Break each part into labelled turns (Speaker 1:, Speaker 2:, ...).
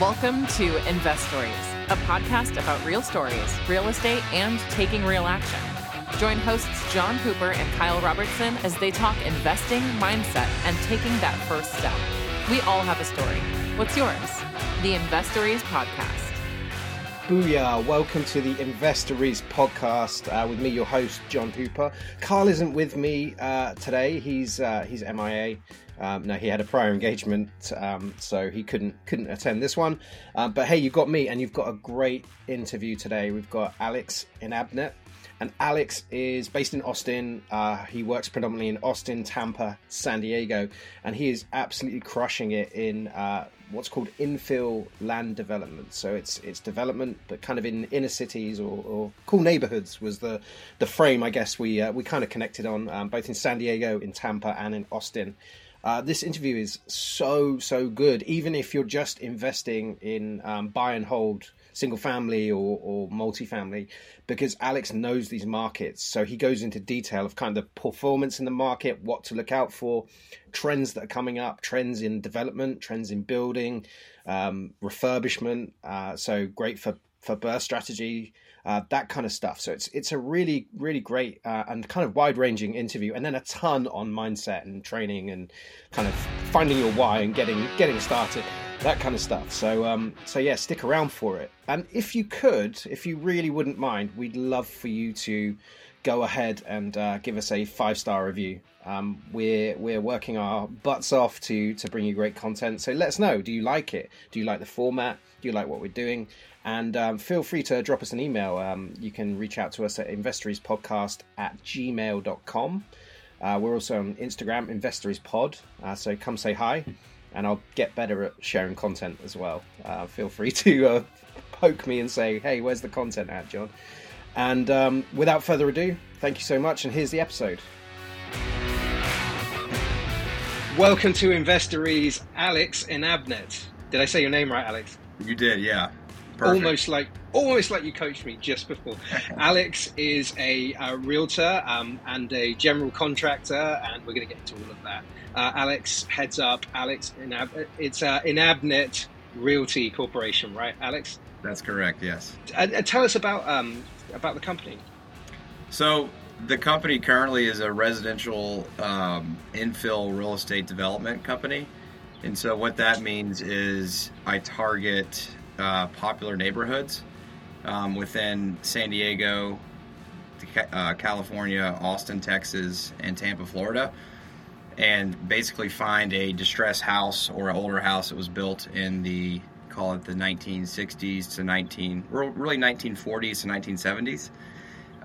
Speaker 1: Welcome to Investories, a podcast about real stories, real estate, and taking real action. Join hosts John Hooper and Kyle Robertson as they talk investing, mindset, and taking that first step. We all have a story. What's yours? The Investories Podcast.
Speaker 2: Booyah! Welcome to the Investories podcast uh, with me, your host John Hooper. Carl isn't with me uh, today. He's uh, he's MIA. Um, no, he had a prior engagement, um, so he couldn't couldn't attend this one. Uh, but hey, you've got me, and you've got a great interview today. We've got Alex Inabnet, and Alex is based in Austin. Uh, he works predominantly in Austin, Tampa, San Diego, and he is absolutely crushing it in uh, what's called infill land development. So it's it's development, but kind of in inner cities or, or cool neighborhoods was the the frame I guess we uh, we kind of connected on um, both in San Diego, in Tampa, and in Austin. Uh, this interview is so so good. Even if you're just investing in um, buy and hold single family or, or multifamily, because Alex knows these markets, so he goes into detail of kind of performance in the market, what to look out for, trends that are coming up, trends in development, trends in building, um, refurbishment. Uh, so great for for BRRRR strategy uh, that kind of stuff. So it's it's a really really great uh, and kind of wide ranging interview, and then a ton on mindset and training and kind of finding your why and getting getting started, that kind of stuff. So um, so yeah, stick around for it. And if you could, if you really wouldn't mind, we'd love for you to go ahead and uh, give us a five star review. Um, we're we're working our butts off to to bring you great content. So let us know. Do you like it? Do you like the format? Do you like what we're doing? And um, feel free to drop us an email. Um, you can reach out to us at investoriespodcast at gmail.com. Uh, we're also on Instagram, investoriespod. Uh, so come say hi, and I'll get better at sharing content as well. Uh, feel free to uh, poke me and say, hey, where's the content at, John? And um, without further ado, thank you so much, and here's the episode. Welcome to Investories, Alex Inabnet. Did I say your name right, Alex?
Speaker 3: You did, yeah.
Speaker 2: Perfect. Almost like almost like you coached me just before. Alex is a, a realtor um, and a general contractor, and we're going to get into all of that. Uh, Alex heads up. Alex, Inab- it's uh, Inabnet Realty Corporation, right, Alex?
Speaker 3: That's correct. Yes.
Speaker 2: And, and tell us about um, about the company.
Speaker 3: So the company currently is a residential um, infill real estate development company. And so what that means is I target uh, popular neighborhoods um, within San Diego, uh, California, Austin, Texas, and Tampa, Florida, and basically find a distressed house or an older house that was built in the call it the 1960s to 19 really 1940s to 1970s.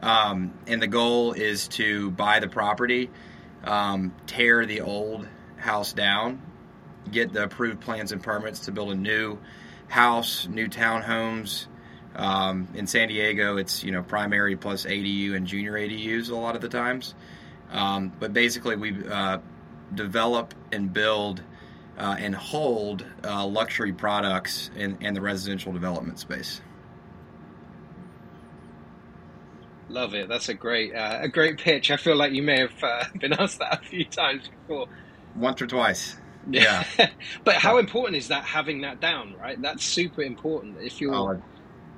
Speaker 3: Um, and the goal is to buy the property, um, tear the old house down, get the approved plans and permits to build a new house, new townhomes. Um, in San Diego, it's you know primary plus ADU and junior ADUs a lot of the times. Um, but basically, we uh, develop and build uh, and hold uh, luxury products in, in the residential development space.
Speaker 2: Love it. That's a great uh, a great pitch. I feel like you may have uh, been asked that a few times before.
Speaker 3: Once or twice.
Speaker 2: Yeah. but how important is that having that down, right? That's super important if you're oh,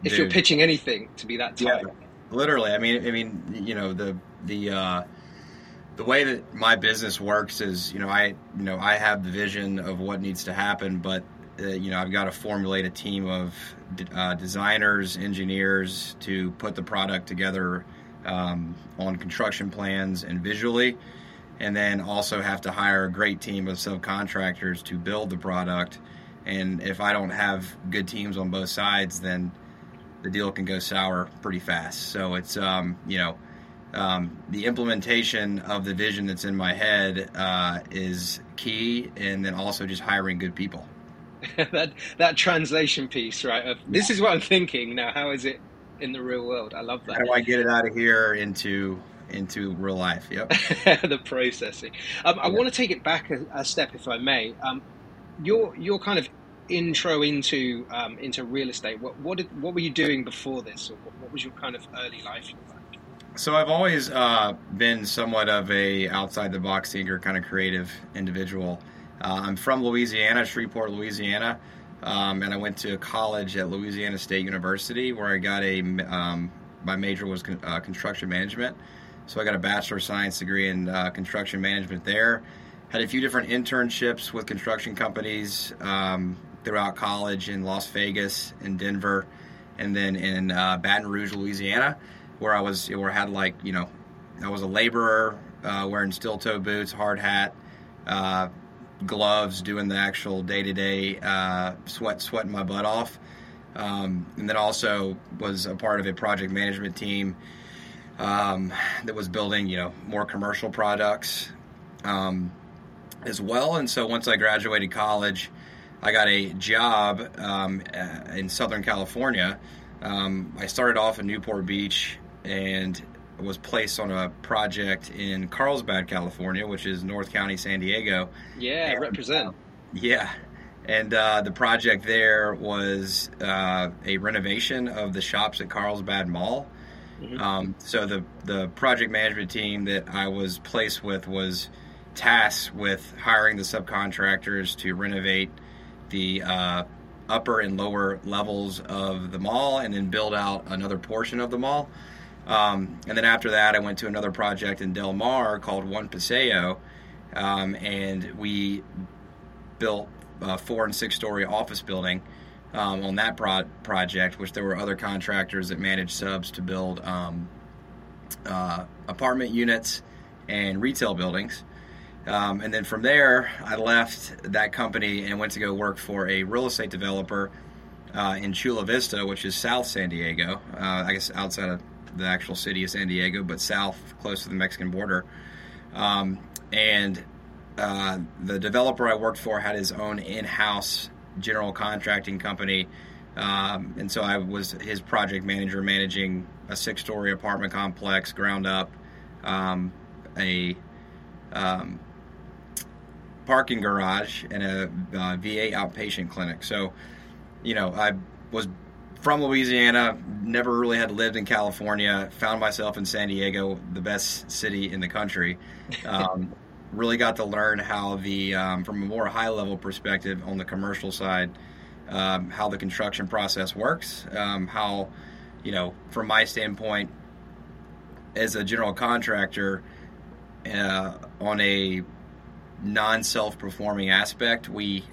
Speaker 2: if you're pitching anything to be that tight. Yeah,
Speaker 3: literally. I mean I mean, you know, the the uh the way that my business works is, you know, I you know, I have the vision of what needs to happen, but uh, you know, I've got to formulate a team of uh, designers, engineers to put the product together um, on construction plans and visually and then also have to hire a great team of subcontractors to build the product. And if I don't have good teams on both sides, then the deal can go sour pretty fast. So it's um, you know um, the implementation of the vision that's in my head uh, is key, and then also just hiring good people.
Speaker 2: that that translation piece, right? Of, this is what I'm thinking now. How is it in the real world? I love that.
Speaker 3: How do I get it out of here into into real life. Yep.
Speaker 2: the processing. Um, I want to take it back a, a step, if I may. Um, your your kind of intro into um, into real estate. What what did, what were you doing before this, or what, what was your kind of early life like?
Speaker 3: So I've always uh, been somewhat of a outside the box thinker, kind of creative individual. Uh, I'm from Louisiana, Shreveport, Louisiana. um, and I went to college at Louisiana State University where I got a um, my major was con- uh, construction management. So I got a bachelor of science degree in uh, construction management there. Had a few different internships with construction companies um, throughout college in Las Vegas, in Denver, and then in uh, Baton Rouge, Louisiana, where I was where I had like you know I was a laborer uh, wearing steel toe boots, hard hat, uh, gloves, doing the actual day to day sweat sweating my butt off. Um, and then also was a part of a project management team um, that was building, you know, more commercial products um, as well. And so once I graduated college, I got a job um, uh, in Southern California. Um, I started off in Newport Beach and was placed on a project in Carlsbad, California, which is North County, San Diego.
Speaker 2: Yeah, and, represent.
Speaker 3: Yeah, and uh, the project there was uh, a renovation of the shops at Carlsbad Mall. Mm-hmm. Um, so the the project management team that I was placed with was tasked with hiring the subcontractors to renovate the uh, upper and lower levels of the mall, and then build out another portion of the mall. Um, and then after that, I went to another project in Del Mar called One Paseo, um, and we built a four and six story office building um, on that pro- project, which there were other contractors that managed subs to build um, uh, apartment units and retail buildings. Um, and then from there, I left that company and went to go work for a real estate developer uh, in Chula Vista, which is South San Diego. Uh, I guess outside of the actual city of San Diego, but south, close to the Mexican border. Um, and uh, the developer I worked for had his own in-house general contracting company, um, and so I was his project manager, managing a six-story apartment complex, ground up, um, a um, parking garage, and a uh, VA outpatient clinic. So, you know, I was from Louisiana, never really had lived in California, found myself in San Diego, the best city in the country. Really got to learn how the um, from a more high level perspective on the commercial side um, how the construction process works. Um, how you know from my standpoint as a general contractor uh, on a non self performing aspect we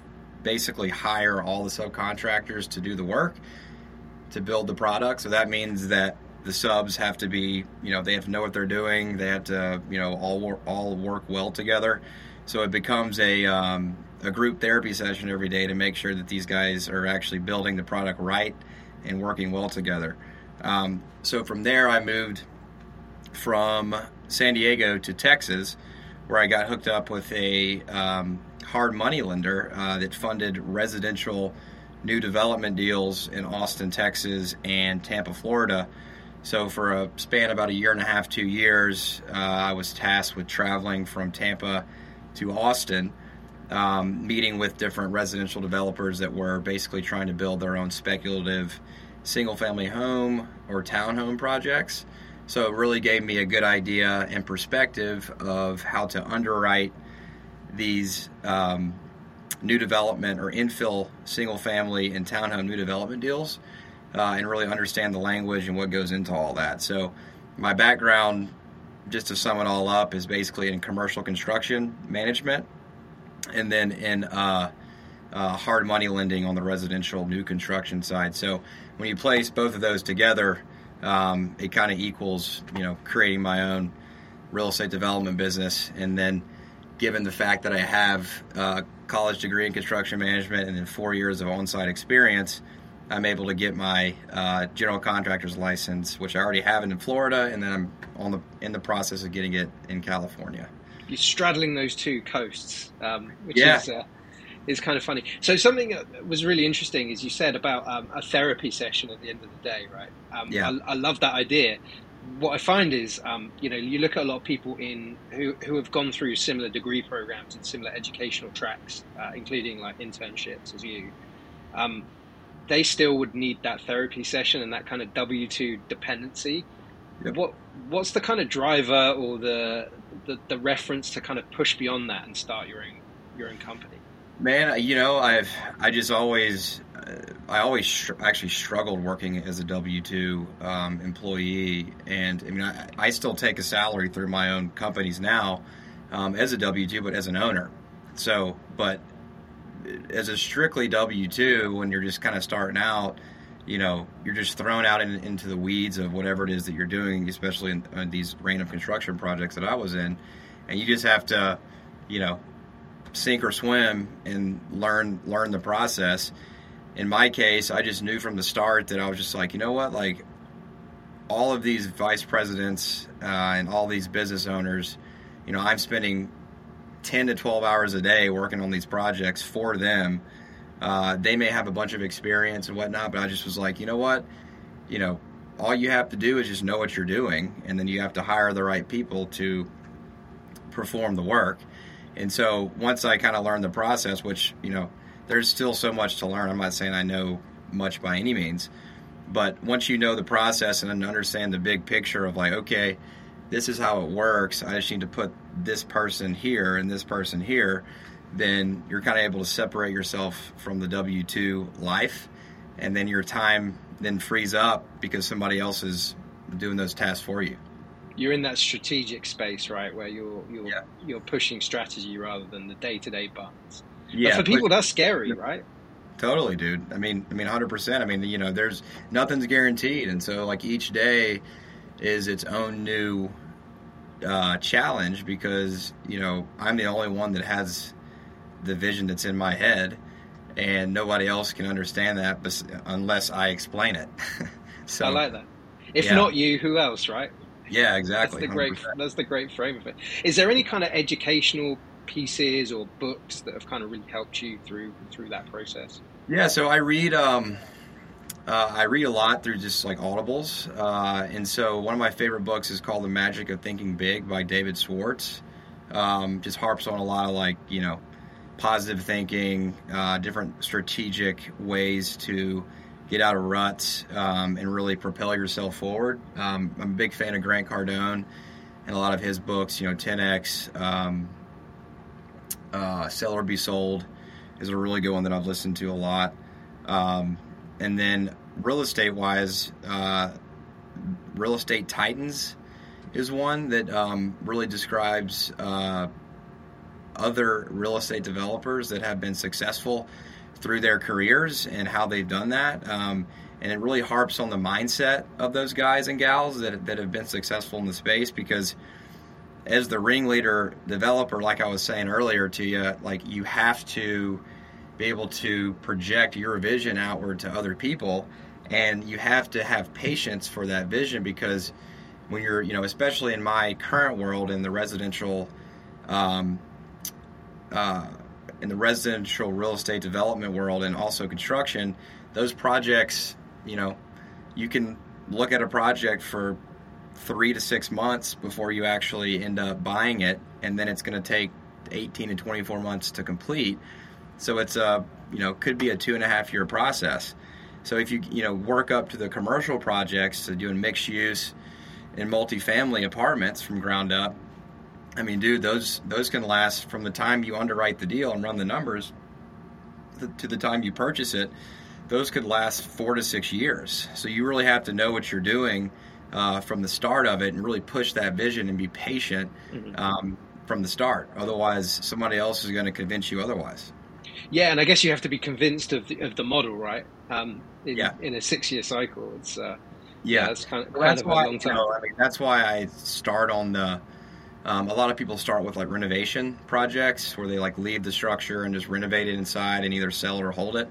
Speaker 3: basically hire all the subcontractors to do the work to build the product. So that means that the subs have to be, you know, they have to know what they're doing. They have to, you know, all work, all work well together. So it becomes a um, a group therapy session every day to make sure that these guys are actually building the product right and working well together. Um, so from there, I moved from San Diego to Texas, where I got hooked up with a um, hard money lender uh, that funded residential new development deals in Austin, Texas, and Tampa, Florida so for a span about a year and a half, two years, uh, I was tasked with traveling from Tampa to Austin, um, meeting with different residential developers that were basically trying to build their own speculative single-family home or townhome projects. So it really gave me a good idea and perspective of how to underwrite these um, new development or infill single-family and townhome new development deals uh, and really understand the language and what goes into all that. So, my background, just to sum it all up, is basically in commercial construction management and then in uh, uh, hard money lending on the residential new construction side. So, when you place both of those together, um, it kind of equals, you know, creating my own real estate development business. And then, given the fact that I have a college degree in construction management and then four years of on site experience, I'm able to get my uh, general contractor's license, which I already have in Florida, and then I'm on the in the process of getting it in California.
Speaker 2: You're straddling those two coasts, um, which
Speaker 3: yeah.
Speaker 2: is uh, is kind of funny. So something that was really interesting is you said about um, a therapy session at the end of the day, right? Um,
Speaker 3: yeah.
Speaker 2: I, I, love that idea. What I find is, um, you know, you look at a lot of people in who who have gone through similar degree programs and similar educational tracks, uh, including like internships as you. They still would need that therapy session and that kind of W two dependency. Yep. What what's the kind of driver or the, the, the reference to kind of push beyond that and start your own your own company?
Speaker 3: Man, you know, I've I just always I always str- actually struggled working as a W two um, employee, and I mean, I, I, still take a salary through my own companies now um, as a W two, but as an owner. So, but as a strictly W two, when you're just kind of starting out, you know, you're just thrown out in, into the weeds of whatever it is that you're doing, especially in, in these random construction projects that I was in, and you just have to, you know, sink or swim and learn learn the process. In my case, I just knew from the start that I was just like, you know what, like all of these vice presidents uh, and all these business owners, you know, I'm spending 10 to 12 hours a day working on these projects for them. Uh, they may have a bunch of experience and whatnot, but I just was like, you know what, you know, all you have to do is just know what you're doing, and then you have to hire the right people to perform the work. And so once I kind of learned the process, which you know there's still so much to learn. I'm not saying I know much by any means, but once you know the process and understand the big picture of like, okay, this is how it works. I just need to put this person here and this person here. Then you're kind of able to separate yourself from the W two life, and then your time then frees up because somebody else is doing those tasks for you.
Speaker 2: You're in that strategic space, right, where you're you're yeah. you're pushing strategy rather than the day to day buttons. Yeah, but for people, but, that's scary, right?
Speaker 3: Totally, dude. I mean, I mean, hundred percent. I mean, you know, there's nothing's guaranteed, and so like each day is its own new uh, challenge because you know I'm the only one that has the vision that's in my head, and nobody else can understand that unless I explain it.
Speaker 2: so I like that. If yeah. not you, who else, right?
Speaker 3: Yeah, exactly.
Speaker 2: That's the great. 100%. That's the great frame of it. Is there any kind of educational pieces or books that have kind of really helped you through through that process?
Speaker 3: Yeah, so I read um, uh, I read a lot through just like audibles, uh, and so one of my favorite books is called The Magic of Thinking Big by David Schwartz. Um, just harps on a lot of like you know positive thinking, uh, different strategic ways to get out of ruts um, and really propel yourself forward. Um, I'm a big fan of Grant Cardone and a lot of his books. You know, 10x. Um, uh, Sell or Be Sold is a really good one that I've listened to a lot. Um, and then real estate wise, uh, Real Estate Titans is one that um, really describes uh, other real estate developers that have been successful through their careers and how they've done that. Um, and it really harps on the mindset of those guys and gals that, that have been successful in the space because as the ringleader developer, like I was saying earlier to you, like you have to be able to project your vision outward to other people, and you have to have patience for that vision because when you're, you know, especially in my current world in the residential, um, uh, in the residential real estate development world and also construction, those projects, you know, you can look at a project for three to six months before you actually end up buying it, and then it's going to take 18 to 24 months to complete. So it's a you know could be a two and a half year process. So if you you know work up to the commercial projects, to doing mixed use and multifamily apartments from ground up, I mean, dude, those those can last from the time you underwrite the deal and run the numbers to the time you purchase it. Those could last four to six years. So you really have to know what you're doing uh, from the start of it and really push that vision and be patient mm-hmm. um, from the start. Otherwise, somebody else is going to convince you otherwise.
Speaker 2: Yeah, and I guess you have to be convinced of the, of the model, right? Um, in, yeah. in a six year cycle, it's uh,
Speaker 3: yeah, yeah, that's kind of, well, kind that's of why, a long time. You know, I mean, that's why I start on the. Um, a lot of people start with like renovation projects where they like leave the structure and just renovate it inside and either sell it or hold it.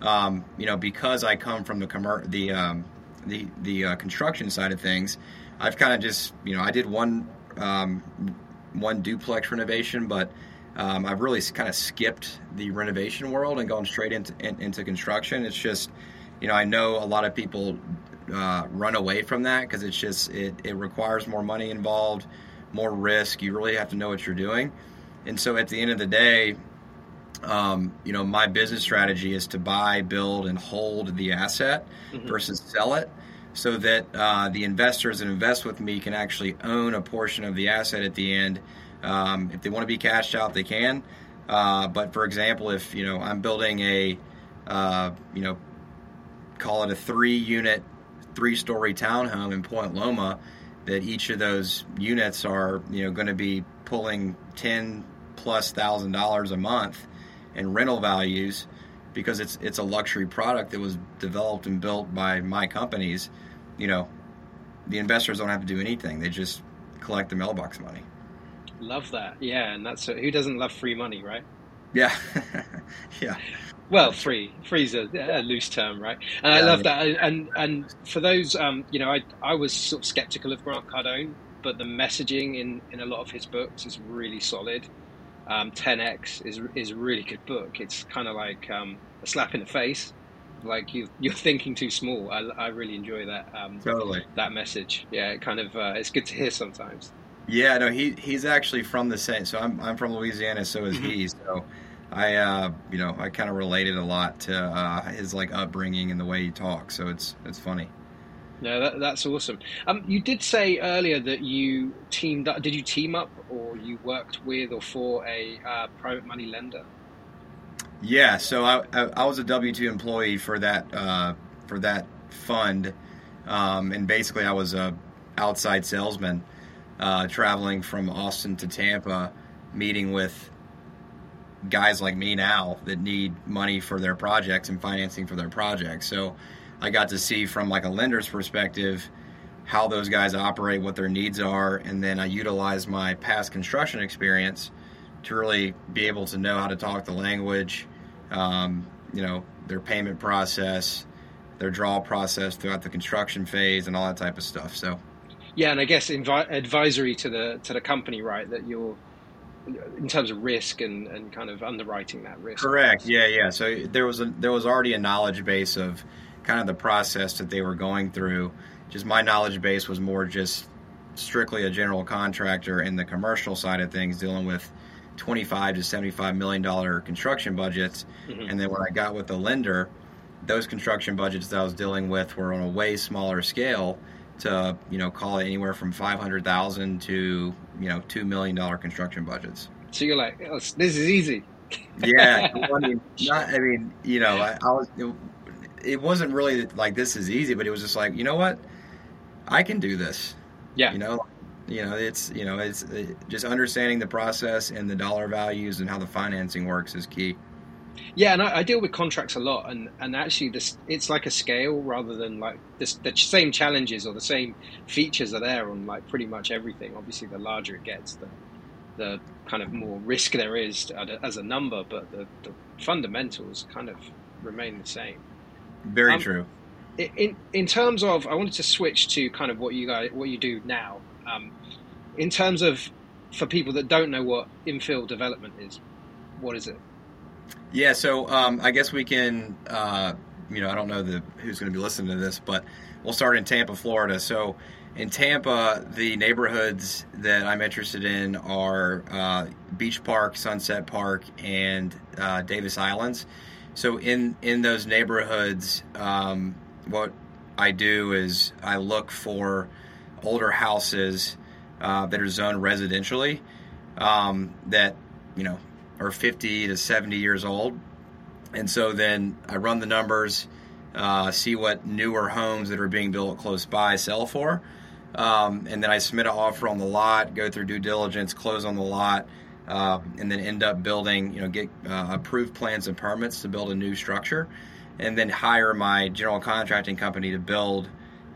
Speaker 3: Um, you know, because I come from the commer- the um, the the uh, construction side of things, I've kind of just you know I did one um, one duplex renovation, but um, I've really kind of skipped the renovation world and gone straight into in, into construction. It's just you know I know a lot of people uh, run away from that because it's just it, it requires more money involved, more risk. You really have to know what you're doing, and so at the end of the day, um, you know, my business strategy is to buy, build, and hold the asset mm-hmm. versus sell it, so that uh, the investors that invest with me can actually own a portion of the asset at the end. Um, if they want to be cashed out, they can. Uh, but for example, if you know I'm building a uh, you know call it a three unit, three story townhome in Point Loma, that each of those units are you know going to be pulling ten plus thousand dollars a month in rental values because it's it's a luxury product that was developed and built by my companies. You know, the investors don't have to do anything; they just collect the mailbox money.
Speaker 2: Love that, yeah, and that's who doesn't love free money, right?
Speaker 3: Yeah, yeah.
Speaker 2: Well, free, free's a, a loose term, right? And yeah, I love that. And and for those, um, you know, I I was sort of skeptical of Grant Cardone, but the messaging in in a lot of his books is really solid. Um, 10x is is a really good book. It's kind of like um, a slap in the face, like you you're thinking too small. I, I really enjoy that. Um,
Speaker 3: totally
Speaker 2: that message. Yeah, it kind of uh, it's good to hear sometimes.
Speaker 3: Yeah, no, he he's actually from the same. So I'm I'm from Louisiana, so is he. Mm-hmm. So I uh, you know I kind of related a lot to uh, his like upbringing and the way he talks. So it's it's funny.
Speaker 2: No, that, that's awesome. Um, you did say earlier that you teamed up. Did you team up, or you worked with or for a uh, private money lender?
Speaker 3: Yeah, so I, I, I was a W two employee for that uh, for that fund, um, and basically I was a outside salesman uh, traveling from Austin to Tampa, meeting with guys like me now that need money for their projects and financing for their projects. So I got to see from like a lender's perspective how those guys operate, what their needs are, and then I utilize my past construction experience to really be able to know how to talk the language, um, you know, their payment process, their draw process throughout the construction phase, and all that type of stuff. So,
Speaker 2: yeah, and I guess invi- advisory to the to the company, right? That you're in terms of risk and, and kind of underwriting that risk.
Speaker 3: Correct. Yeah, yeah. So there was a there was already a knowledge base of kind of the process that they were going through. Just my knowledge base was more just strictly a general contractor in the commercial side of things, dealing with 25 to 75 million dollar construction budgets. Mm-hmm. And then when I got with the lender, those construction budgets that I was dealing with were on a way smaller scale to you know call it anywhere from 500,000 to you know two million dollar construction budgets.
Speaker 2: So you're like, oh, this is easy.
Speaker 3: yeah, I mean, not, I mean, you know, I, I was. It, it wasn't really like this is easy, but it was just like, you know what, I can do this.
Speaker 2: Yeah.
Speaker 3: You know, you know, it's you know, it's it, just understanding the process and the dollar values and how the financing works is key.
Speaker 2: Yeah, and I, I, deal with contracts a lot, and, and actually, this it's like a scale rather than like this, the same challenges or the same features are there on like pretty much everything. Obviously, the larger it gets, the the kind of more risk there is as a number, but the, the fundamentals kind of remain the same.
Speaker 3: Very um, true.
Speaker 2: In in terms of, I wanted to switch to kind of what you guys what you do now. Um, in terms of for people that don't know what infill development is, what is it?
Speaker 3: Yeah, so um, I guess we can. Uh, you know, I don't know the who's going to be listening to this, but we'll start in Tampa, Florida. So in Tampa, the neighborhoods that I'm interested in are uh, Beach Park, Sunset Park, and uh, Davis Islands. So in in those neighborhoods, um, what I do is I look for older houses uh, that are zoned residentially um, that you know are 50 to 70 years old, and so then I run the numbers, uh, see what newer homes that are being built close by sell for, um, and then I submit an offer on the lot, go through due diligence, close on the lot uh, and then end up building, you know, get uh, approved plans and permits to build a new structure, and then hire my general contracting company to build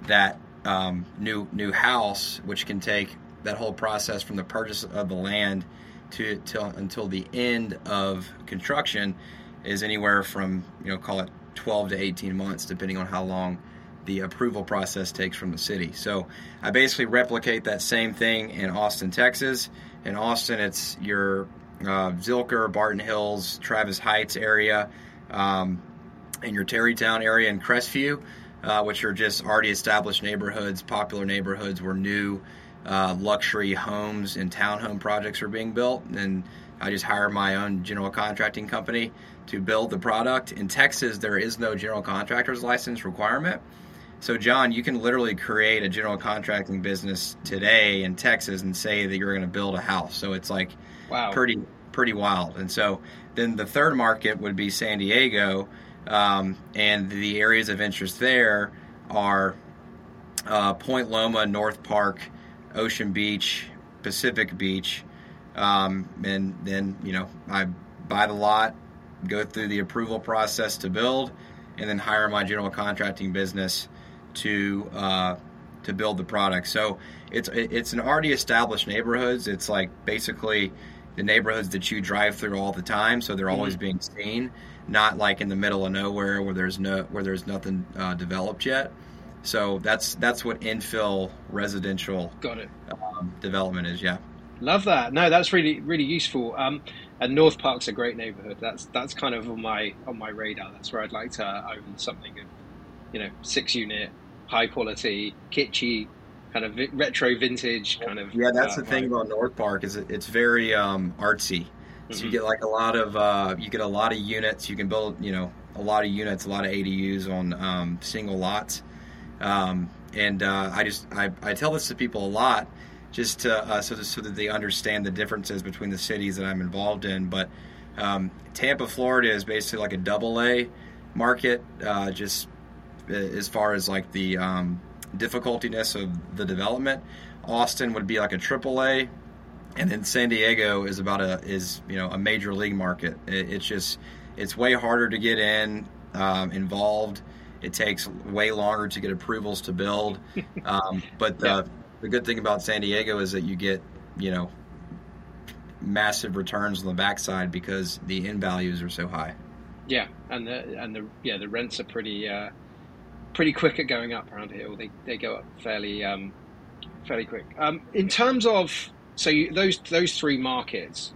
Speaker 3: that um, new new house, which can take that whole process from the purchase of the land to until the end of construction is anywhere from you know call it 12 to 18 months depending on how long the approval process takes from the city. So I basically replicate that same thing in Austin, Texas, in Austin, it's your uh, Zilker, Barton Hills, Travis Heights area, um, and your Tarrytown area and Crestview, uh, which are just already established neighborhoods, popular neighborhoods where new uh, luxury homes and townhome projects are being built. And I just hire my own general contracting company to build the product. In Texas, there is no general contractor's license requirement. So, John, you can literally create a general contracting business today in Texas and say that you're going to build a house. So it's like
Speaker 2: wow.
Speaker 3: pretty pretty wild. And so then the third market would be San Diego, um, and the areas of interest there are uh, Point Loma, North Park, Ocean Beach, Pacific Beach, um, and then you know I buy the lot, go through the approval process to build, and then hire my general contracting business to uh, to build the product. So it's it's an already established neighborhoods. It's like basically the neighborhoods that you drive through all the time, so they're always mm-hmm. being seen. Not like in the middle of nowhere where there's no where there's nothing uh, developed yet. So that's that's what infill residential
Speaker 2: got it
Speaker 3: um, development is. Yeah,
Speaker 2: love that. No, that's really really useful. Um, and North Park's a great neighborhood. That's that's kind of on my on my radar. That's where I'd like to own something of, you know, six unit, high quality, kitschy, kind of retro vintage kind of.
Speaker 3: Yeah, that's uh, the thing about North Park is it's very um, artsy. So mm-hmm. you get like a lot of uh, you get a lot of units. You can build you know a lot of units, a lot of ADUs on um, single lots. Um, and uh, I just I, I tell this to people a lot just to, uh, so, that, so that they understand the differences between the cities that I'm involved in. But um, Tampa, Florida is basically like a double A market, uh, just uh, as far as like the um, difficultiness of the development. Austin would be like a triple A, and then San Diego is about a is you know a major league market. It, it's just it's way harder to get in um, involved. It takes way longer to get approvals to build, um, but the yeah the good thing about San Diego is that you get, you know, massive returns on the backside because the in values are so high.
Speaker 2: Yeah, and the and the yeah the rents are pretty uh, pretty quick at going up around here. They they go up fairly um, fairly quick. Um, in terms of so you, those those three markets,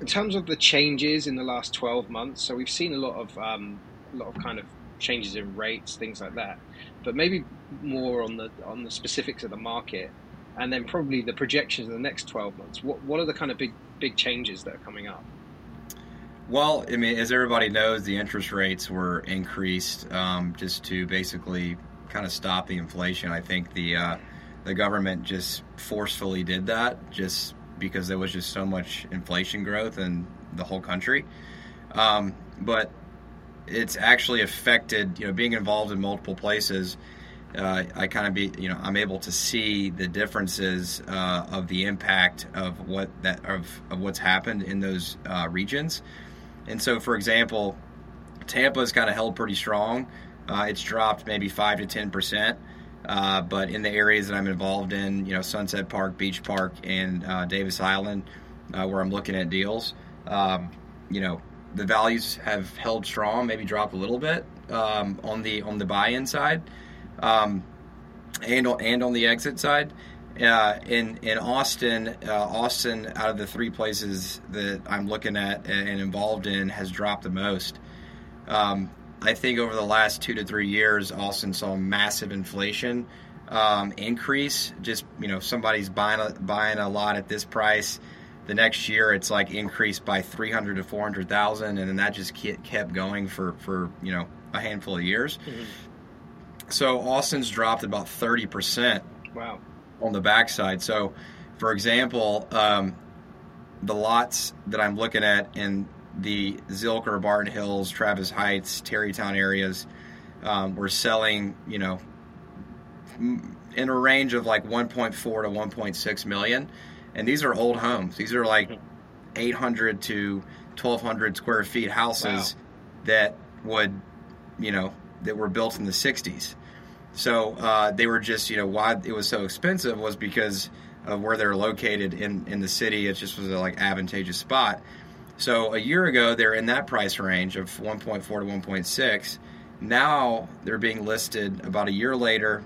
Speaker 2: in terms of the changes in the last twelve months, so we've seen a lot of um, a lot of kind of changes in rates, things like that. But maybe more on the on the specifics of the market and then probably the projections in the next 12 months. What what are the kind of big big changes that are coming up?
Speaker 3: Well, I mean, as everybody knows, the interest rates were increased um, just to basically kind of stop the inflation. I think the uh, the government just forcefully did that just because there was just so much inflation growth in the whole country. Um, but it's actually affected, you know, being involved in multiple places uh, I kind of be you know I'm able to see the differences uh, of the impact of what that of, of what's happened in those uh, regions. And so, for example, Tampa's kind of held pretty strong. Uh, it's dropped maybe five to ten percent, uh, but in the areas that I'm involved in, you know, Sunset Park, Beach Park, and uh, Davis Island, where I'm looking at deals, um, you know, the values have held strong, maybe dropped a little bit um, on the on the buy-in side um, and and on the exit side. Uh, in in Austin, uh, Austin out of the three places that I'm looking at and involved in has dropped the most. Um, I think over the last two to three years, Austin saw massive inflation um, increase. Just you know, somebody's buying a, buying a lot at this price. The next year, it's like increased by three hundred to four hundred thousand, and then that just kept going for for you know a handful of years. Mm-hmm. So Austin's dropped about 30%.
Speaker 2: Wow.
Speaker 3: On the backside. So, for example, um, the lots that I'm looking at in the Zilker, Barton Hills, Travis Heights, Tarrytown areas, um, we're selling, you know, in a range of like 1.4 to 1.6 million. And these are old homes. These are like 800 to 1200 square feet houses wow. that would, you know, that were built in the 60s. So uh, they were just, you know, why it was so expensive was because of where they're located in, in the city. It just was a like advantageous spot. So a year ago, they're in that price range of 1.4 to 1.6. Now they're being listed about a year later.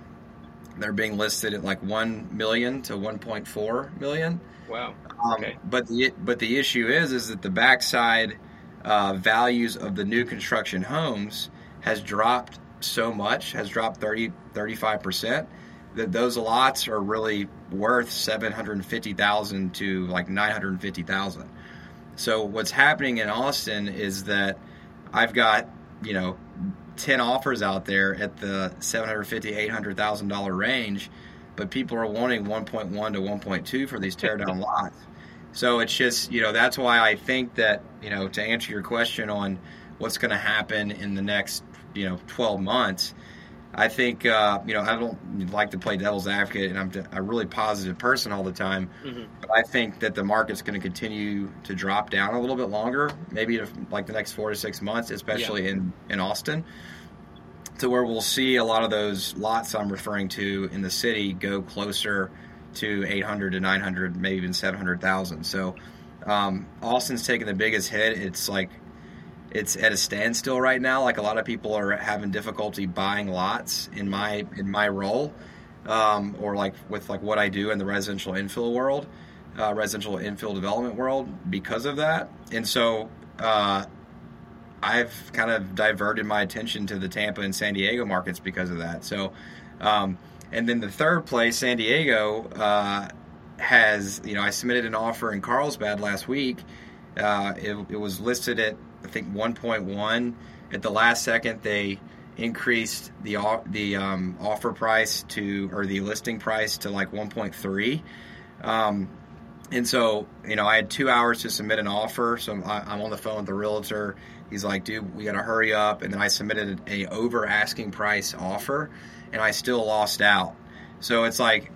Speaker 3: They're being listed at like 1 million to 1.4 million.
Speaker 2: Wow.
Speaker 3: Um, okay. But the but the issue is is that the backside uh, values of the new construction homes has dropped so much, has dropped 30, 35%, that those lots are really worth 750,000 to like 950,000. So what's happening in Austin is that I've got, you know, 10 offers out there at the 750, 800,000 dollar range, but people are wanting 1.1 to 1.2 for these teardown lots. So it's just, you know, that's why I think that, you know, to answer your question on what's going to happen in the next, you know, 12 months, I think, uh, you know, I don't like to play devil's advocate, and I'm a really positive person all the time. Mm-hmm. But I think that the market's going to continue to drop down a little bit longer, maybe like the next four to six months, especially yeah. in, in Austin, to where we'll see a lot of those lots I'm referring to in the city go closer to 800 to 900, maybe even 700,000. So um, Austin's taking the biggest hit. It's like it's at a standstill right now. Like a lot of people are having difficulty buying lots in my in my role, um, or like with like what I do in the residential infill world, uh, residential infill development world because of that. And so uh, I've kind of diverted my attention to the Tampa and San Diego markets because of that. So. Um, and then the third place, San Diego, uh, has you know I submitted an offer in Carlsbad last week. Uh, it, it, was listed at I think 1.1. At the last second, they increased the the um, offer price to or the listing price to like 1.3. Um, and so, you know, I had two hours to submit an offer. So I'm, I'm on the phone with the realtor. He's like, dude, we got to hurry up. And then I submitted a over asking price offer and I still lost out. So it's like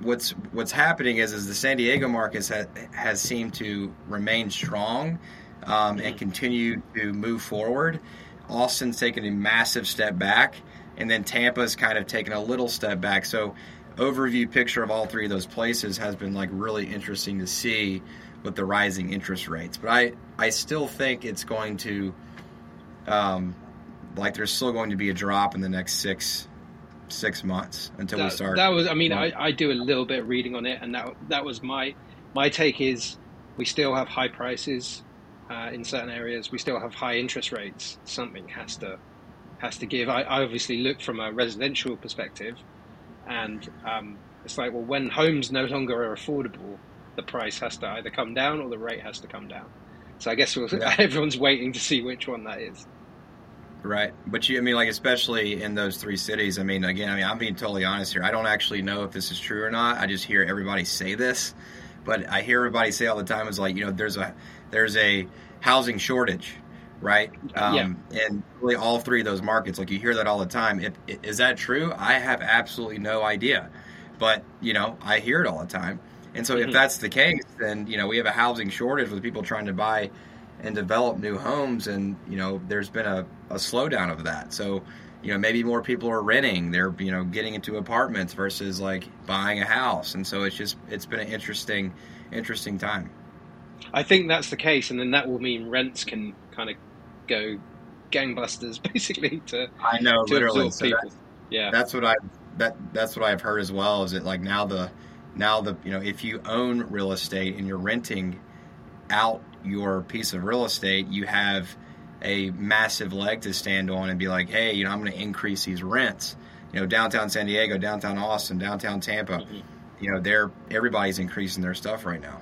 Speaker 3: what's what's happening is is the San Diego market has, has seemed to remain strong um, and continue to move forward. Austin's taken a massive step back, and then Tampa's kind of taken a little step back. So overview picture of all three of those places has been like really interesting to see with the rising interest rates. But I I still think it's going to um, like there's still going to be a drop in the next six six months until
Speaker 2: that,
Speaker 3: we start.
Speaker 2: That was, I mean, I, I do a little bit of reading on it, and that that was my my take is we still have high prices uh, in certain areas. We still have high interest rates. Something has to has to give. I, I obviously look from a residential perspective, and um, it's like, well, when homes no longer are affordable, the price has to either come down or the rate has to come down. So I guess we'll, yeah. everyone's waiting to see which one that is.
Speaker 3: Right, but you, I mean, like especially in those three cities. I mean, again, I mean, I'm being totally honest here. I don't actually know if this is true or not. I just hear everybody say this, but I hear everybody say all the time is like, you know, there's a there's a housing shortage, right? Um, yeah. And really, all three of those markets, like you hear that all the time. If, is that true? I have absolutely no idea, but you know, I hear it all the time. And so, mm-hmm. if that's the case, then you know, we have a housing shortage with people trying to buy and develop new homes and you know there's been a, a slowdown of that so you know maybe more people are renting they're you know getting into apartments versus like buying a house and so it's just it's been an interesting interesting time
Speaker 2: i think that's the case and then that will mean rents can kind of go gangbusters basically to
Speaker 3: i know
Speaker 2: to
Speaker 3: literally so
Speaker 2: people. yeah
Speaker 3: that's what i that that's what i've heard as well is that like now the now the you know if you own real estate and you're renting out your piece of real estate, you have a massive leg to stand on and be like, hey, you know, I'm going to increase these rents. You know, downtown San Diego, downtown Austin, downtown Tampa, mm-hmm. you know, they're everybody's increasing their stuff right now.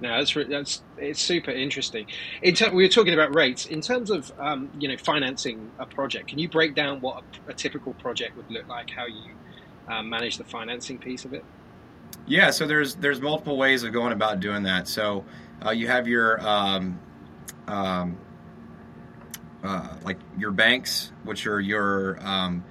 Speaker 2: No, that's that's it's super interesting. In ter- we were talking about rates in terms of um, you know financing a project. Can you break down what a, a typical project would look like? How you um, manage the financing piece of it?
Speaker 3: Yeah, so there's there's multiple ways of going about doing that. So uh, you have your um, um, uh, like your banks, which are your um,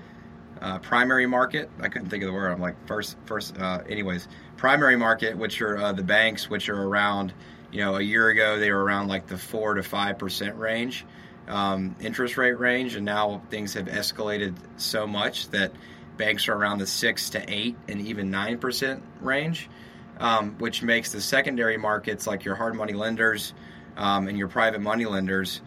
Speaker 3: uh, primary market. I couldn't think of the word. I'm like first, first. Uh, anyways, primary market, which are uh, the banks, which are around. You know, a year ago they were around like the four to five percent range, um, interest rate range, and now things have escalated so much that banks are around the six to eight and even nine percent range um, which makes the secondary markets like your hard money lenders um, and your private money lenders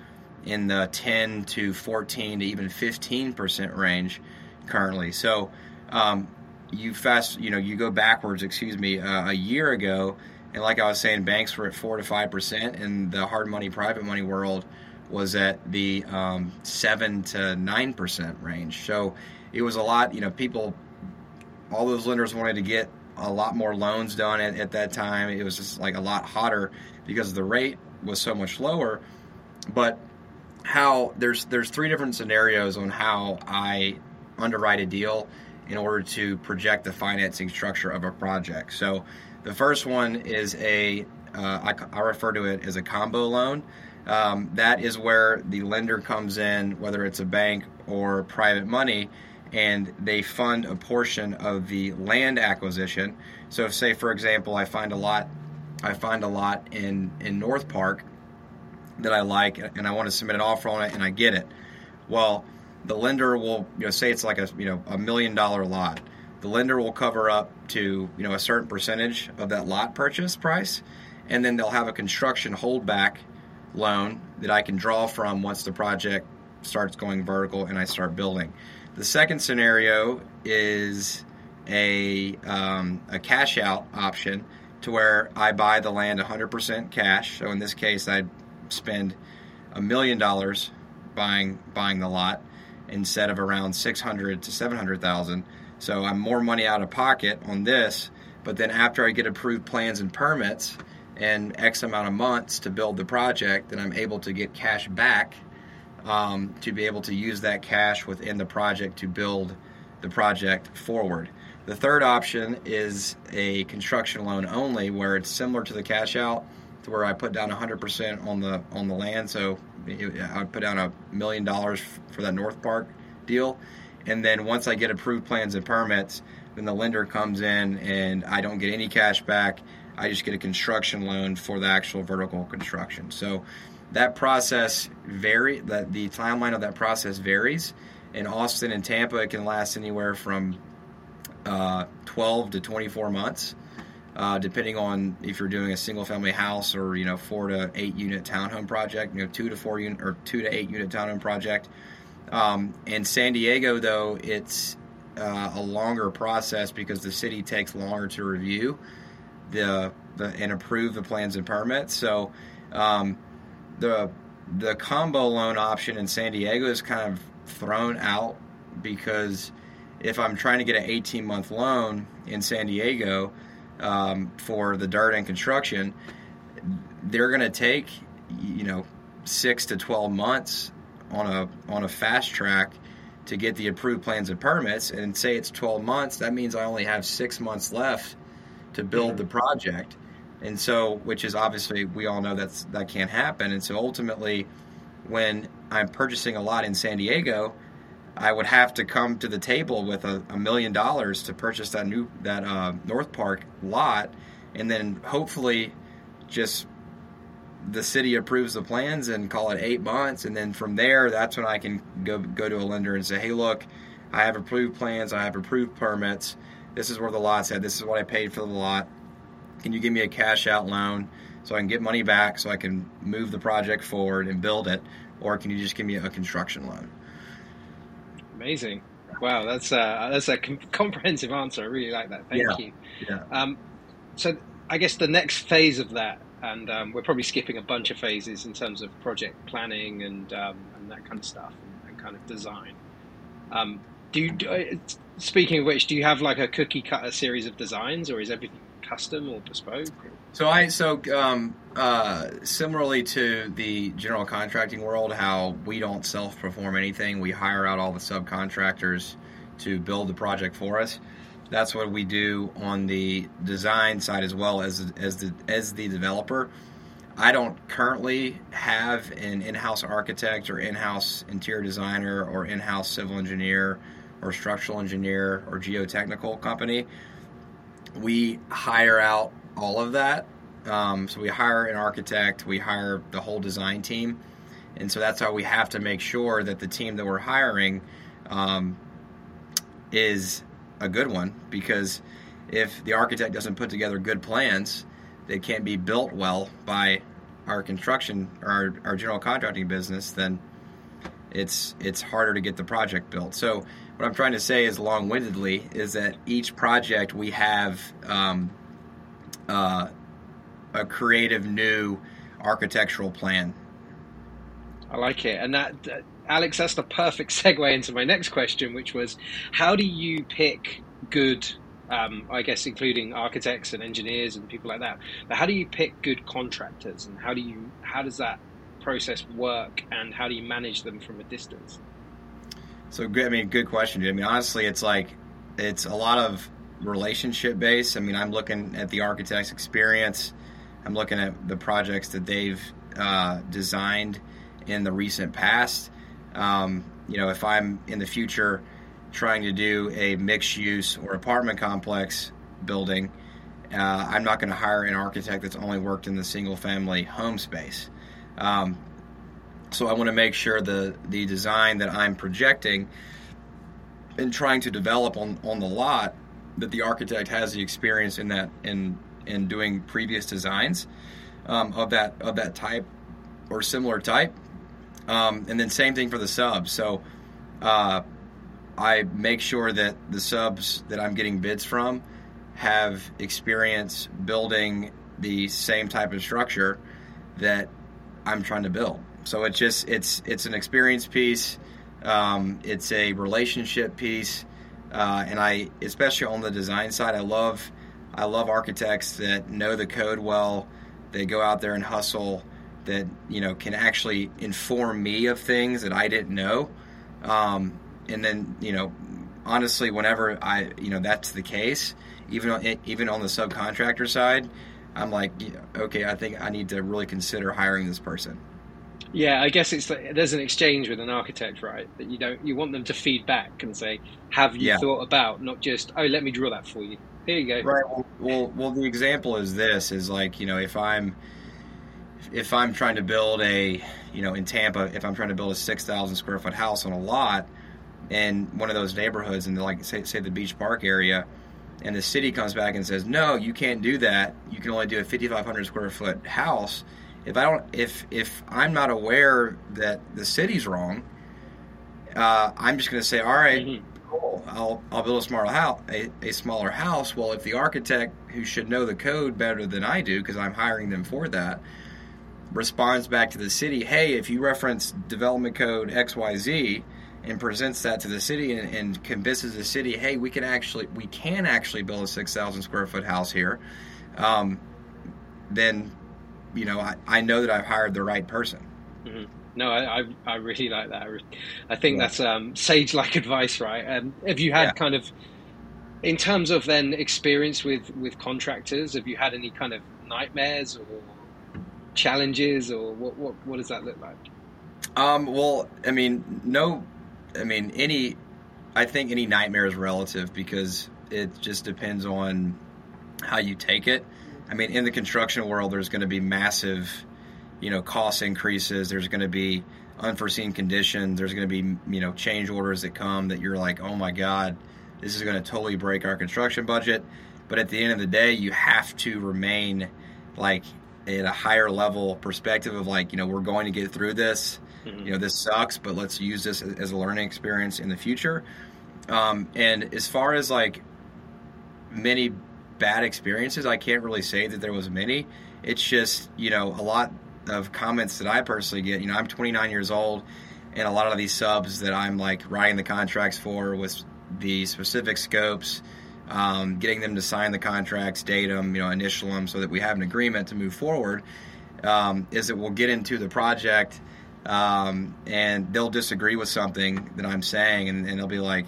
Speaker 3: in the 10 to 14 to even 15 percent range currently. So um, you fast, you know, you go backwards. Excuse me, uh, a year ago, and like I was saying, banks were at four to five percent, and the hard money, private money world was at the um, seven to nine percent range. So it was a lot. You know, people, all those lenders wanted to get a lot more loans done at, at that time. It was just like a lot hotter because the rate was so much lower. But how there's there's three different scenarios on how I underwrite a deal in order to project the financing structure of a project. So the first one is a uh, I, I, refer to it as a combo loan. Um, that is where the lender comes in, whether it's a bank or private money, and they fund a portion of the land acquisition. So, if, say for example, I find a lot, I find a lot in in North Park that I like, and I want to submit an offer on it, and I get it. Well, the lender will, you know, say it's like a you know a million dollar lot. The lender will cover up to you know a certain percentage of that lot purchase price, and then they'll have a construction holdback loan that I can draw from once the project starts going vertical and I start building. The second scenario is a um, a cash out option to where I buy the land 100% cash. So in this case, I'd spend a million dollars buying buying the lot instead of around 600 to 700,000. So I'm more money out of pocket on this, but then after I get approved plans and permits and X amount of months to build the project, then I'm able to get cash back um, to be able to use that cash within the project to build the project forward. The third option is a construction loan only, where it's similar to the cash out, to where I put down 100% on the on the land. So I put down a million dollars for that North Park deal, and then once I get approved plans and permits, then the lender comes in and I don't get any cash back. I just get a construction loan for the actual vertical construction. So that process vary that the timeline of that process varies. In Austin and Tampa, it can last anywhere from uh, 12 to 24 months uh, depending on if you're doing a single family house or you know four to eight unit townhome project, you know two to four unit or two to eight unit townhome project. Um, in San Diego, though, it's uh, a longer process because the city takes longer to review the, the and approve the plans and permits. So um, the the combo loan option in San Diego is kind of thrown out because if I'm trying to get an 18 month loan in San Diego, um, for the dirt and construction, they're going to take you know six to twelve months on a on a fast track to get the approved plans and permits. And say it's twelve months, that means I only have six months left to build the project. And so, which is obviously we all know that's that can't happen. And so ultimately, when I'm purchasing a lot in San Diego, I would have to come to the table with a, a million dollars to purchase that new that uh, North Park lot, and then hopefully just the city approves the plans and call it eight months, and then from there, that's when I can go go to a lender and say, hey, look, I have approved plans, I have approved permits. This is where the lot's at. This is what I paid for the lot. Can you give me a cash out loan so I can get money back so I can move the project forward and build it, or can you just give me a construction loan?
Speaker 2: Amazing. Wow, that's a, uh, that's a com- comprehensive answer. I really like that. Thank
Speaker 3: yeah.
Speaker 2: you.
Speaker 3: Yeah.
Speaker 2: Um, so I guess the next phase of that, and um, we're probably skipping a bunch of phases in terms of project planning and um, and that kind of stuff and, and kind of design. Um, do you, do, uh, speaking of which, do you have like a cookie cutter series of designs, or is everything custom or bespoke? Or?
Speaker 3: So I so um, uh, similarly to the general contracting world, how we don't self perform anything, we hire out all the subcontractors to build the project for us. That's what we do on the design side as well as as the as the developer. I don't currently have an in-house architect or in-house interior designer or in-house civil engineer or structural engineer or geotechnical company. We hire out all of that. Um, so we hire an architect, we hire the whole design team, and so that's how we have to make sure that the team that we're hiring um, is a good one. Because if the architect doesn't put together good plans, they can't be built well by our construction or our, our general contracting business, then it's it's harder to get the project built. So what I'm trying to say is long-windedly is that each project we have um, uh, a creative new architectural plan.
Speaker 2: I like it, and that, Alex, that's the perfect segue into my next question, which was, how do you pick good? Um, I guess including architects and engineers and people like that. But how do you pick good contractors, and how do you how does that process work, and how do you manage them from a distance?
Speaker 3: So, I mean, good question. I mean, honestly, it's like it's a lot of relationship based. I mean, I'm looking at the architect's experience. I'm looking at the projects that they've uh, designed in the recent past. Um, you know, if I'm in the future trying to do a mixed use or apartment complex building, uh, I'm not going to hire an architect that's only worked in the single family home space. Um, so I want to make sure the the design that I'm projecting and trying to develop on, on the lot that the architect has the experience in that in in doing previous designs um, of that of that type or similar type. Um, and then same thing for the subs. So uh, I make sure that the subs that I'm getting bids from have experience building the same type of structure that I'm trying to build. So it's just it's it's an experience piece. Um, it's a relationship piece, uh, and I especially on the design side, I love I love architects that know the code well. They go out there and hustle. That you know can actually inform me of things that I didn't know. Um, and then you know, honestly, whenever I you know that's the case, even on, even on the subcontractor side, I'm like, okay, I think I need to really consider hiring this person.
Speaker 2: Yeah, I guess it's like, there's an exchange with an architect, right? That you don't you want them to feed back and say, "Have you yeah. thought about?" Not just, "Oh, let me draw that for you." Here you go.
Speaker 3: Right. Well, well, well, the example is this: is like you know, if I'm if I'm trying to build a you know in Tampa, if I'm trying to build a six thousand square foot house on a lot in one of those neighborhoods in the like say say the Beach Park area, and the city comes back and says, "No, you can't do that. You can only do a 5,500 square foot house." if I don't if if I'm not aware that the city's wrong, uh, I'm just going to say, all right, mm-hmm. I'll I'll build a smaller house, a, a smaller house. Well, if the architect who should know the code better than I do, because I'm hiring them for that, responds back to the city, hey, if you reference development code X Y Z and presents that to the city and, and convinces the city, hey, we can actually we can actually build a six thousand square foot house here. Um, then you know, I, I know that I've hired the right person.
Speaker 2: Mm-hmm. No, I, I, I really like that. I think yeah. that's um, sage-like advice, right? Um, have you had yeah. kind of, in terms of then experience with with contractors, have you had any kind of nightmares or challenges, or what what, what does that look like?
Speaker 3: Um, well, I mean, no, I mean any. I think any nightmare is relative because it just depends on how you take it. I mean, in the construction world, there's going to be massive, you know, cost increases. There's going to be unforeseen conditions. There's going to be, you know, change orders that come that you're like, oh my God, this is going to totally break our construction budget. But at the end of the day, you have to remain like at a higher level perspective of like, you know, we're going to get through this. Mm-hmm. You know, this sucks, but let's use this as a learning experience in the future. Um, and as far as like many bad experiences. I can't really say that there was many. It's just you know a lot of comments that I personally get. You know, I'm 29 years old, and a lot of these subs that I'm like writing the contracts for with the specific scopes, um, getting them to sign the contracts, date them, you know, initial them, so that we have an agreement to move forward. Um, is that we'll get into the project, um, and they'll disagree with something that I'm saying, and, and they'll be like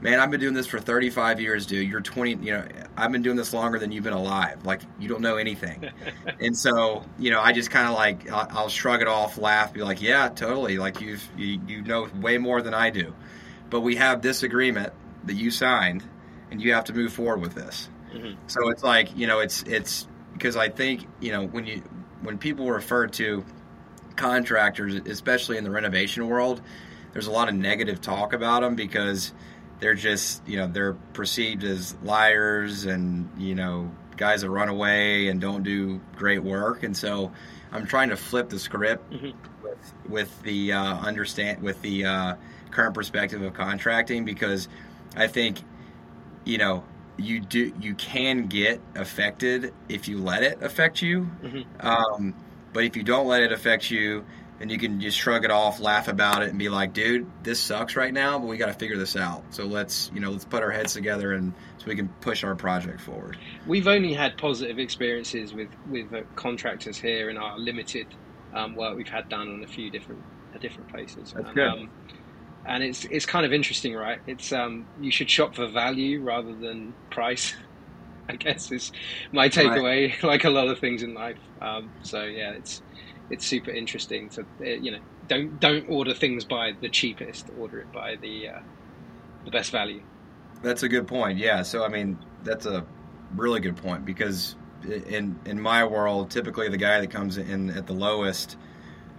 Speaker 3: man, I've been doing this for 35 years, dude. You're 20, you know, I've been doing this longer than you've been alive. Like, you don't know anything. and so, you know, I just kind of like, I'll, I'll, shrug it off, laugh, be like, yeah, totally. Like, you've, you, you know way more than I do. But we have this agreement that you signed, and you have to move forward with this. Mm-hmm. So it's like, you know, it's, it's because I think, you know, when you, when people refer to contractors, especially in the renovation world, there's a lot of negative talk about them because they're just you know they're perceived as liars and you know guys that run away and don't do great work and so i'm trying to flip the script mm-hmm. with, with the uh, understand with the uh, current perspective of contracting because i think you know you do you can get affected if you let it affect you mm-hmm. um, but if you don't let it affect you and you can just shrug it off, laugh about it, and be like, "Dude, this sucks right now, but we got to figure this out. So let's, you know, let's put our heads together and so we can push our project forward."
Speaker 2: We've only had positive experiences with with uh, contractors here in our limited um, work we've had done on a few different uh, different places.
Speaker 3: That's and, good. Um,
Speaker 2: and it's it's kind of interesting, right? It's um, you should shop for value rather than price. I guess is my takeaway. Right. Like a lot of things in life. Um, so yeah, it's it's super interesting to uh, you know don't don't order things by the cheapest. Order it by the uh, the best value.
Speaker 3: That's a good point. Yeah. So I mean, that's a really good point because in in my world, typically the guy that comes in at the lowest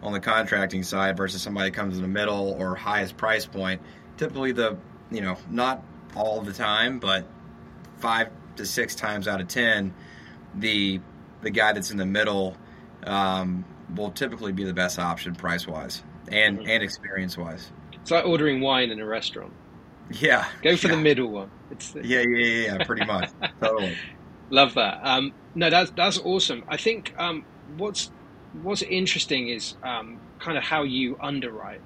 Speaker 3: on the contracting side versus somebody that comes in the middle or highest price point, typically the you know not all the time, but five to six times out of ten, the the guy that's in the middle um, will typically be the best option price wise and mm-hmm. and experience wise.
Speaker 2: It's like ordering wine in a restaurant.
Speaker 3: Yeah,
Speaker 2: go for
Speaker 3: yeah.
Speaker 2: the middle one. It's
Speaker 3: the... yeah, yeah, yeah, yeah, pretty much, totally.
Speaker 2: Love that. Um, no, that's that's awesome. I think um, what's what's interesting is um, kind of how you underwrite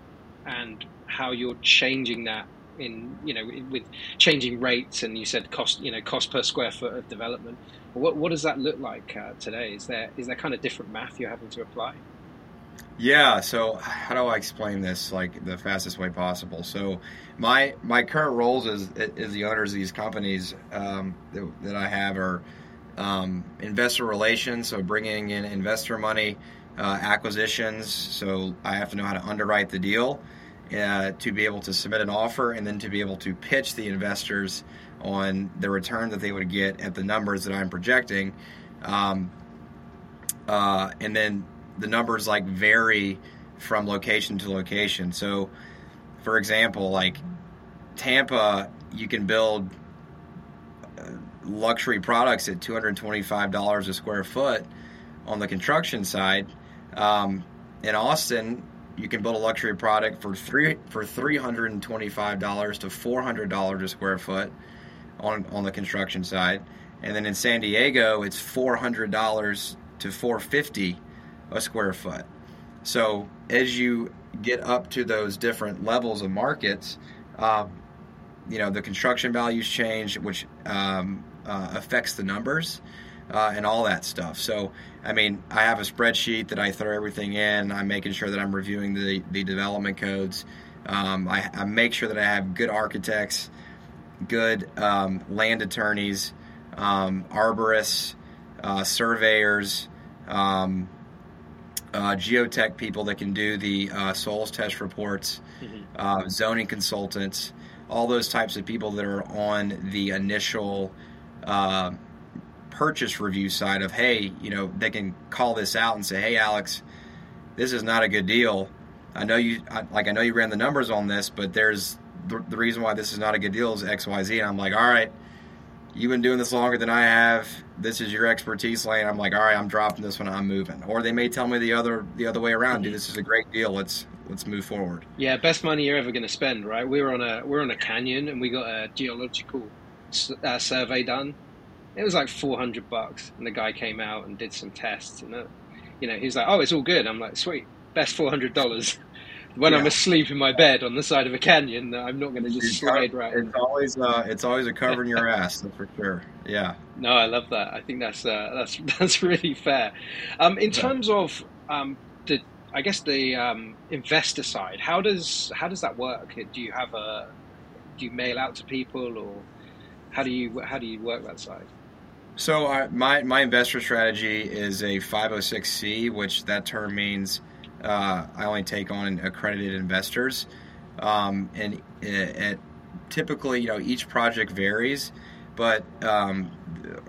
Speaker 2: and how you're changing that in you know with changing rates and you said cost you know cost per square foot of development. What what does that look like uh, today? Is there is there kind of different math you're having to apply?
Speaker 3: Yeah so how do i explain this like the fastest way possible? So my my current roles as as the owners of these companies um, that, that i have are um, investor relations so bringing in investor money uh, acquisitions. So i have to know how to underwrite the deal uh, to be able to submit an offer and then to be able to pitch the investors on the return that they would get at the numbers that I'm projecting. Um, uh, and then the numbers like vary from location to location. So, for example, like Tampa, you can build uh, luxury products at $225 a square foot on the construction side. Um, in Austin, you can build a luxury product for three for three hundred and twenty five dollars to four hundred dollars a square foot on on the construction side, and then in San Diego it's four hundred dollars to four fifty a square foot. So as you get up to those different levels of markets, um, you know the construction values change, which um, uh, affects the numbers uh, and all that stuff. So, I mean, I have a spreadsheet that I throw everything in. I'm making sure that I'm reviewing the, the development codes. Um, I, I, make sure that I have good architects, good um, land attorneys, um, arborists, uh, surveyors, um, uh, geotech people that can do the uh, soils test reports, mm-hmm. Uh, zoning consultants, all those types of people that are on the initial uh, purchase review side of hey, you know, they can call this out and say, hey, Alex, this is not a good deal. I know you I, like I know you ran the numbers on this, but there's the, the reason why this is not a good deal is X Y Z. And I'm like, all right, you've been doing this longer than I have. This is your expertise lane. I'm like, all right, I'm dropping this one. I'm moving. Or they may tell me the other the other way around. Dude, this is a great deal. Let's let's move forward.
Speaker 2: Yeah, best money you're ever going to spend, right? We were on a we are on a canyon and we got a geological uh, survey done it was like 400 bucks. And the guy came out and did some tests. And, uh, you know, he's like, oh, it's all good. I'm like, sweet, best $400. when yeah. I'm asleep in my bed on the side of a canyon, I'm not going to just it's slide right.
Speaker 3: It's always uh, it's always a cover in your ass, that's for sure. Yeah.
Speaker 2: No, I love that. I think that's uh, that's that's really fair. Um, in yeah. terms of um, the, I guess the um, investor side, how does how does that work? Do you have a do you mail out to people, or how do you how do you work that side?
Speaker 3: So uh, my my investor strategy is a 506c, which that term means uh, I only take on accredited investors, um, and it, typically you know each project varies, but um,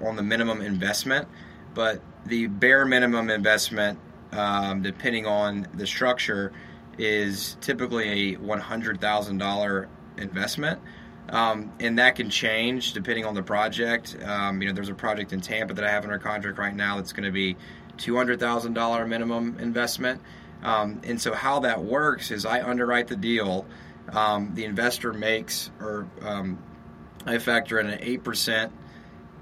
Speaker 3: on the minimum investment, but the bare minimum investment, um, depending on the structure, is typically a one hundred thousand dollar investment. Um, and that can change depending on the project. Um, you know, there's a project in Tampa that I have under contract right now that's going to be $200,000 minimum investment. Um, and so how that works is I underwrite the deal. Um, the investor makes, or um, I factor in an 8%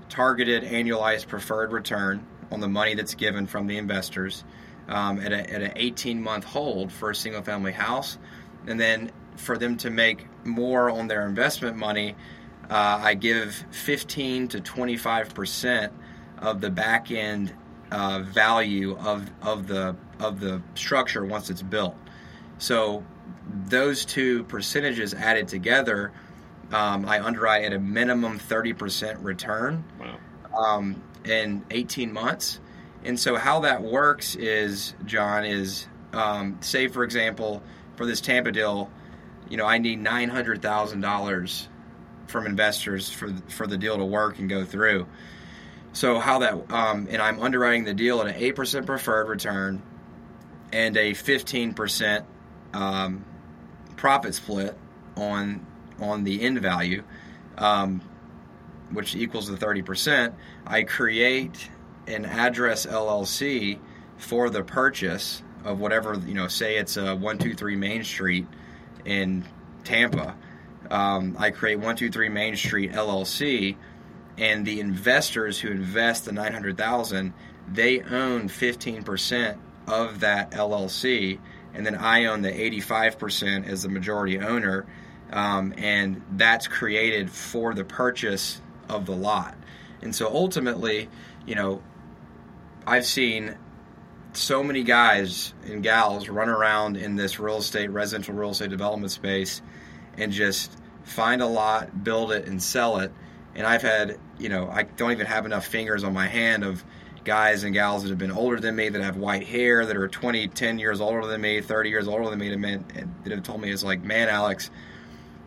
Speaker 3: targeted annualized preferred return on the money that's given from the investors um, at, a, at an 18 month hold for a single family house. And then for them to make more on their investment money, uh, I give 15 to 25 percent of the back end uh, value of of the of the structure once it's built. So those two percentages added together, um, I underwrite at a minimum 30 percent return. Wow. um, in 18 months. And so how that works is, John, is um, say for example, for this Tampa deal, you know, I need nine hundred thousand dollars from investors for for the deal to work and go through. So how that um, and I'm underwriting the deal at an eight percent preferred return and a fifteen percent um, profit split on on the end value, um, which equals the thirty percent. I create an address LLC for the purchase of whatever you know. Say it's a one two three Main Street in Tampa. Um, I create one two three Main Street LLC, and the investors who invest the nine hundred thousand, they own fifteen percent of that LLC, and then I own the eighty five percent as the majority owner, um, and that's created for the purchase of the lot. And so ultimately, you know, I've seen so many guys and gals run around in this real estate, residential real estate development space and just find a lot, build it, and sell it. And I've had, you know, I don't even have enough fingers on my hand of guys and gals that have been older than me, that have white hair, that are 20, 10 years older than me, 30 years older than me, that have told me, it's like, man, Alex,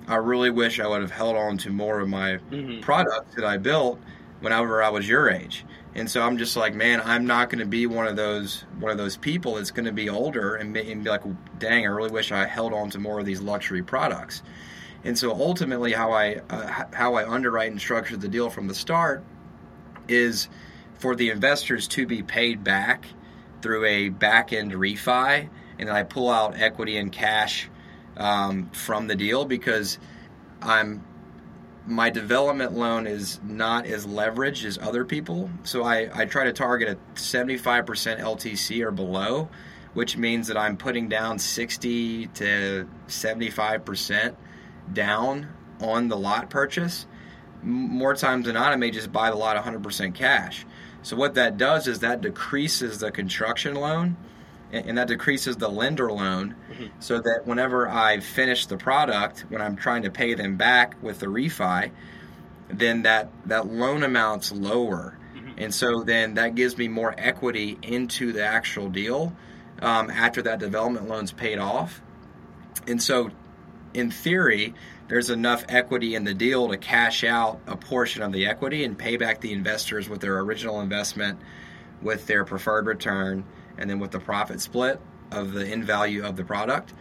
Speaker 3: I really wish I would have held on to more of my mm-hmm. products that I built whenever I was your age. And so I'm just like, man, I'm not going to be one of those one of those people that's going to be older and be, and be like, dang, I really wish I held on to more of these luxury products. And so ultimately, how I uh, how I underwrite and structure the deal from the start is for the investors to be paid back through a back end refi, and then I pull out equity and cash um, from the deal because I'm my development loan is not as leveraged as other people. So I, I try to target a 75% LTC or below, which means that I'm putting down 60 to 75% down on the lot purchase. More times than not, I may just buy the lot 100% cash. So what that does is that decreases the construction loan and that decreases the lender loan mm-hmm. so that whenever I finish the product, when I'm trying to pay them back with the refi, then that, that loan amount's lower. Mm-hmm. And so then that gives me more equity into the actual deal um, after that development loan's paid off. And so, in theory, there's enough equity in the deal to cash out a portion of the equity and pay back the investors with their original investment with their preferred return and then with the profit split of the in value of the product.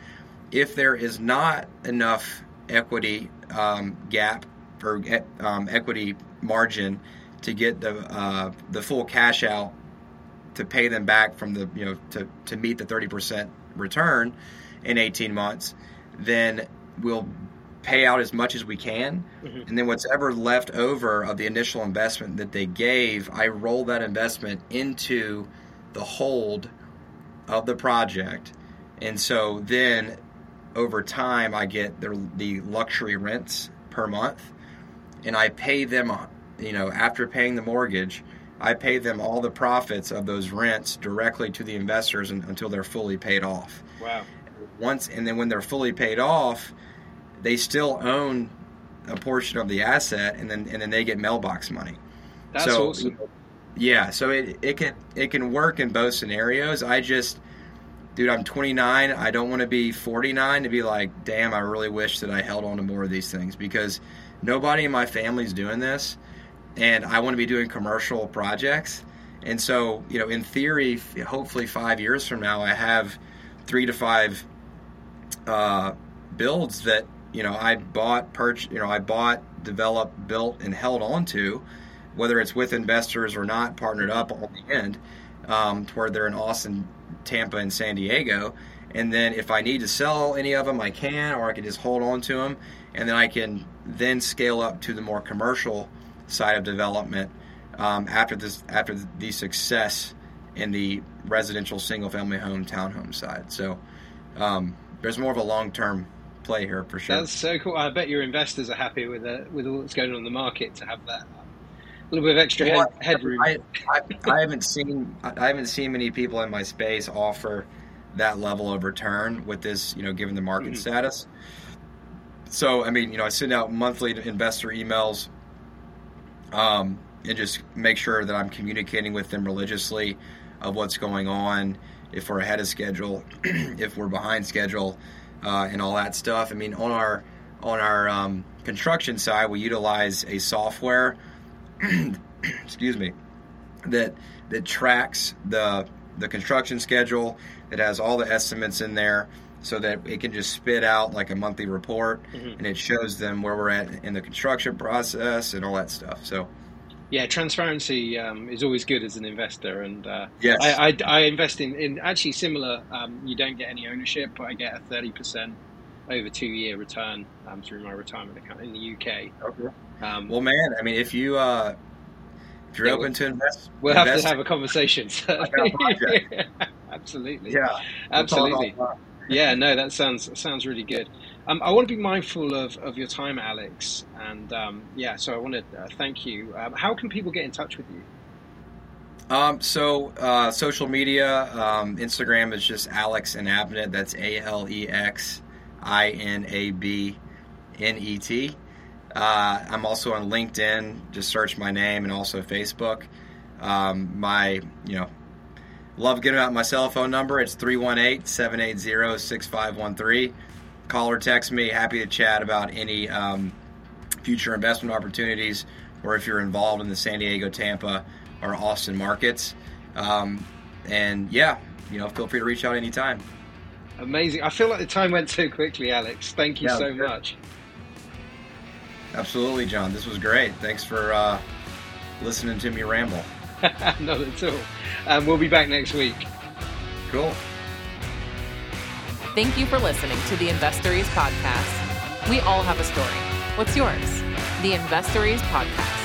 Speaker 3: If there is not enough equity um, gap or um, equity margin to get the uh, the full cash out to pay them back from the you know to, to meet the 30% return in 18 months, then we'll pay out as much as we can. Mm-hmm. And then what's ever left over of the initial investment that they gave, I roll that investment into the hold of the project. And so then over time, I get the, the luxury rents per month, and I pay them, you know, after paying the mortgage, I pay them all the profits of those rents directly to the investors until they're fully paid off.
Speaker 2: Wow.
Speaker 3: Once and then when they're fully paid off, they still own a portion of the asset, and then and then they get mailbox money.
Speaker 2: That's so, awesome.
Speaker 3: Yeah, so it, it can it can work in both scenarios. I just dude, I'm 29. I don't want to be 49 to be like, damn, I really wish that I held on to more of these things because nobody in my family's doing this, and I want to be doing commercial projects. And so, you know, in theory, hopefully five years from now, I have three to five uh, builds that you know I bought, purchased, you know, I bought, developed, built, and held on to whether it's with investors or not, partnered up on the end, um, to where they're in Austin, Tampa, and San Diego. And then if I need to sell any of them, I can, or I can just hold on to them, and then I can then scale up to the more commercial side of development um, after this after the success in the residential single family home townhome side. So um, there's more of a long term play here for sure.
Speaker 2: That's so cool. I bet your investors are happy with uh, with all that's going on in the market to have that a little bit of extra head, headroom. I,
Speaker 3: I, I, haven't seen I haven't seen many people in my space offer that level of return with this, you know, given the market mm-hmm. status. So, I mean, you know, I send out monthly investor emails, um, and just make sure that I'm communicating with them religiously of what's going on, if we're ahead of schedule, if we're behind schedule, uh, and all that stuff. I mean, on our on our um, construction side, we utilize a software. excuse me, that that tracks the the construction schedule. That has all the estimates in there, so that it can just spit out like a monthly report, mm-hmm. and it shows them where we're at in the construction process and all that stuff. So
Speaker 2: yeah, transparency um, is always good as an investor, and uh,
Speaker 3: yes.
Speaker 2: I, I, I, invest in, in actually similar. Um, you don't get any ownership, but I get a thirty percent over two year return um, through my retirement account in the UK.
Speaker 3: Okay. Um, well, man, I mean, if you uh, if you're yeah, open to invest,
Speaker 2: we'll invest, have to have a conversation. Absolutely.
Speaker 3: Yeah.
Speaker 2: Absolutely. yeah. No, that sounds sounds really good. Um, I want to be mindful of, of your time, Alex, and um, yeah, so I want to uh, thank you. Um, how can people get in touch with you?
Speaker 3: Um, so uh, social media, um, Instagram is just Alex Inabnet. That's A L E X I N A B N E T. Uh, I'm also on LinkedIn. Just search my name, and also Facebook. Um, my, you know, love getting out my cell phone number. It's 318 780 6513 call or text me. Happy to chat about any um, future investment opportunities or if you're involved in the San Diego, Tampa, or Austin markets. Um, and yeah, you know, feel free to reach out anytime.
Speaker 2: Amazing. I feel like the time went too quickly, Alex. Thank you yeah, so much.
Speaker 3: Absolutely, John. This was great. Thanks for uh, listening to me ramble.
Speaker 2: Not at all. And um, we'll be back next week.
Speaker 3: Cool.
Speaker 1: Thank you for listening to the Investories podcast. We all have a story. What's yours? The Investories podcast.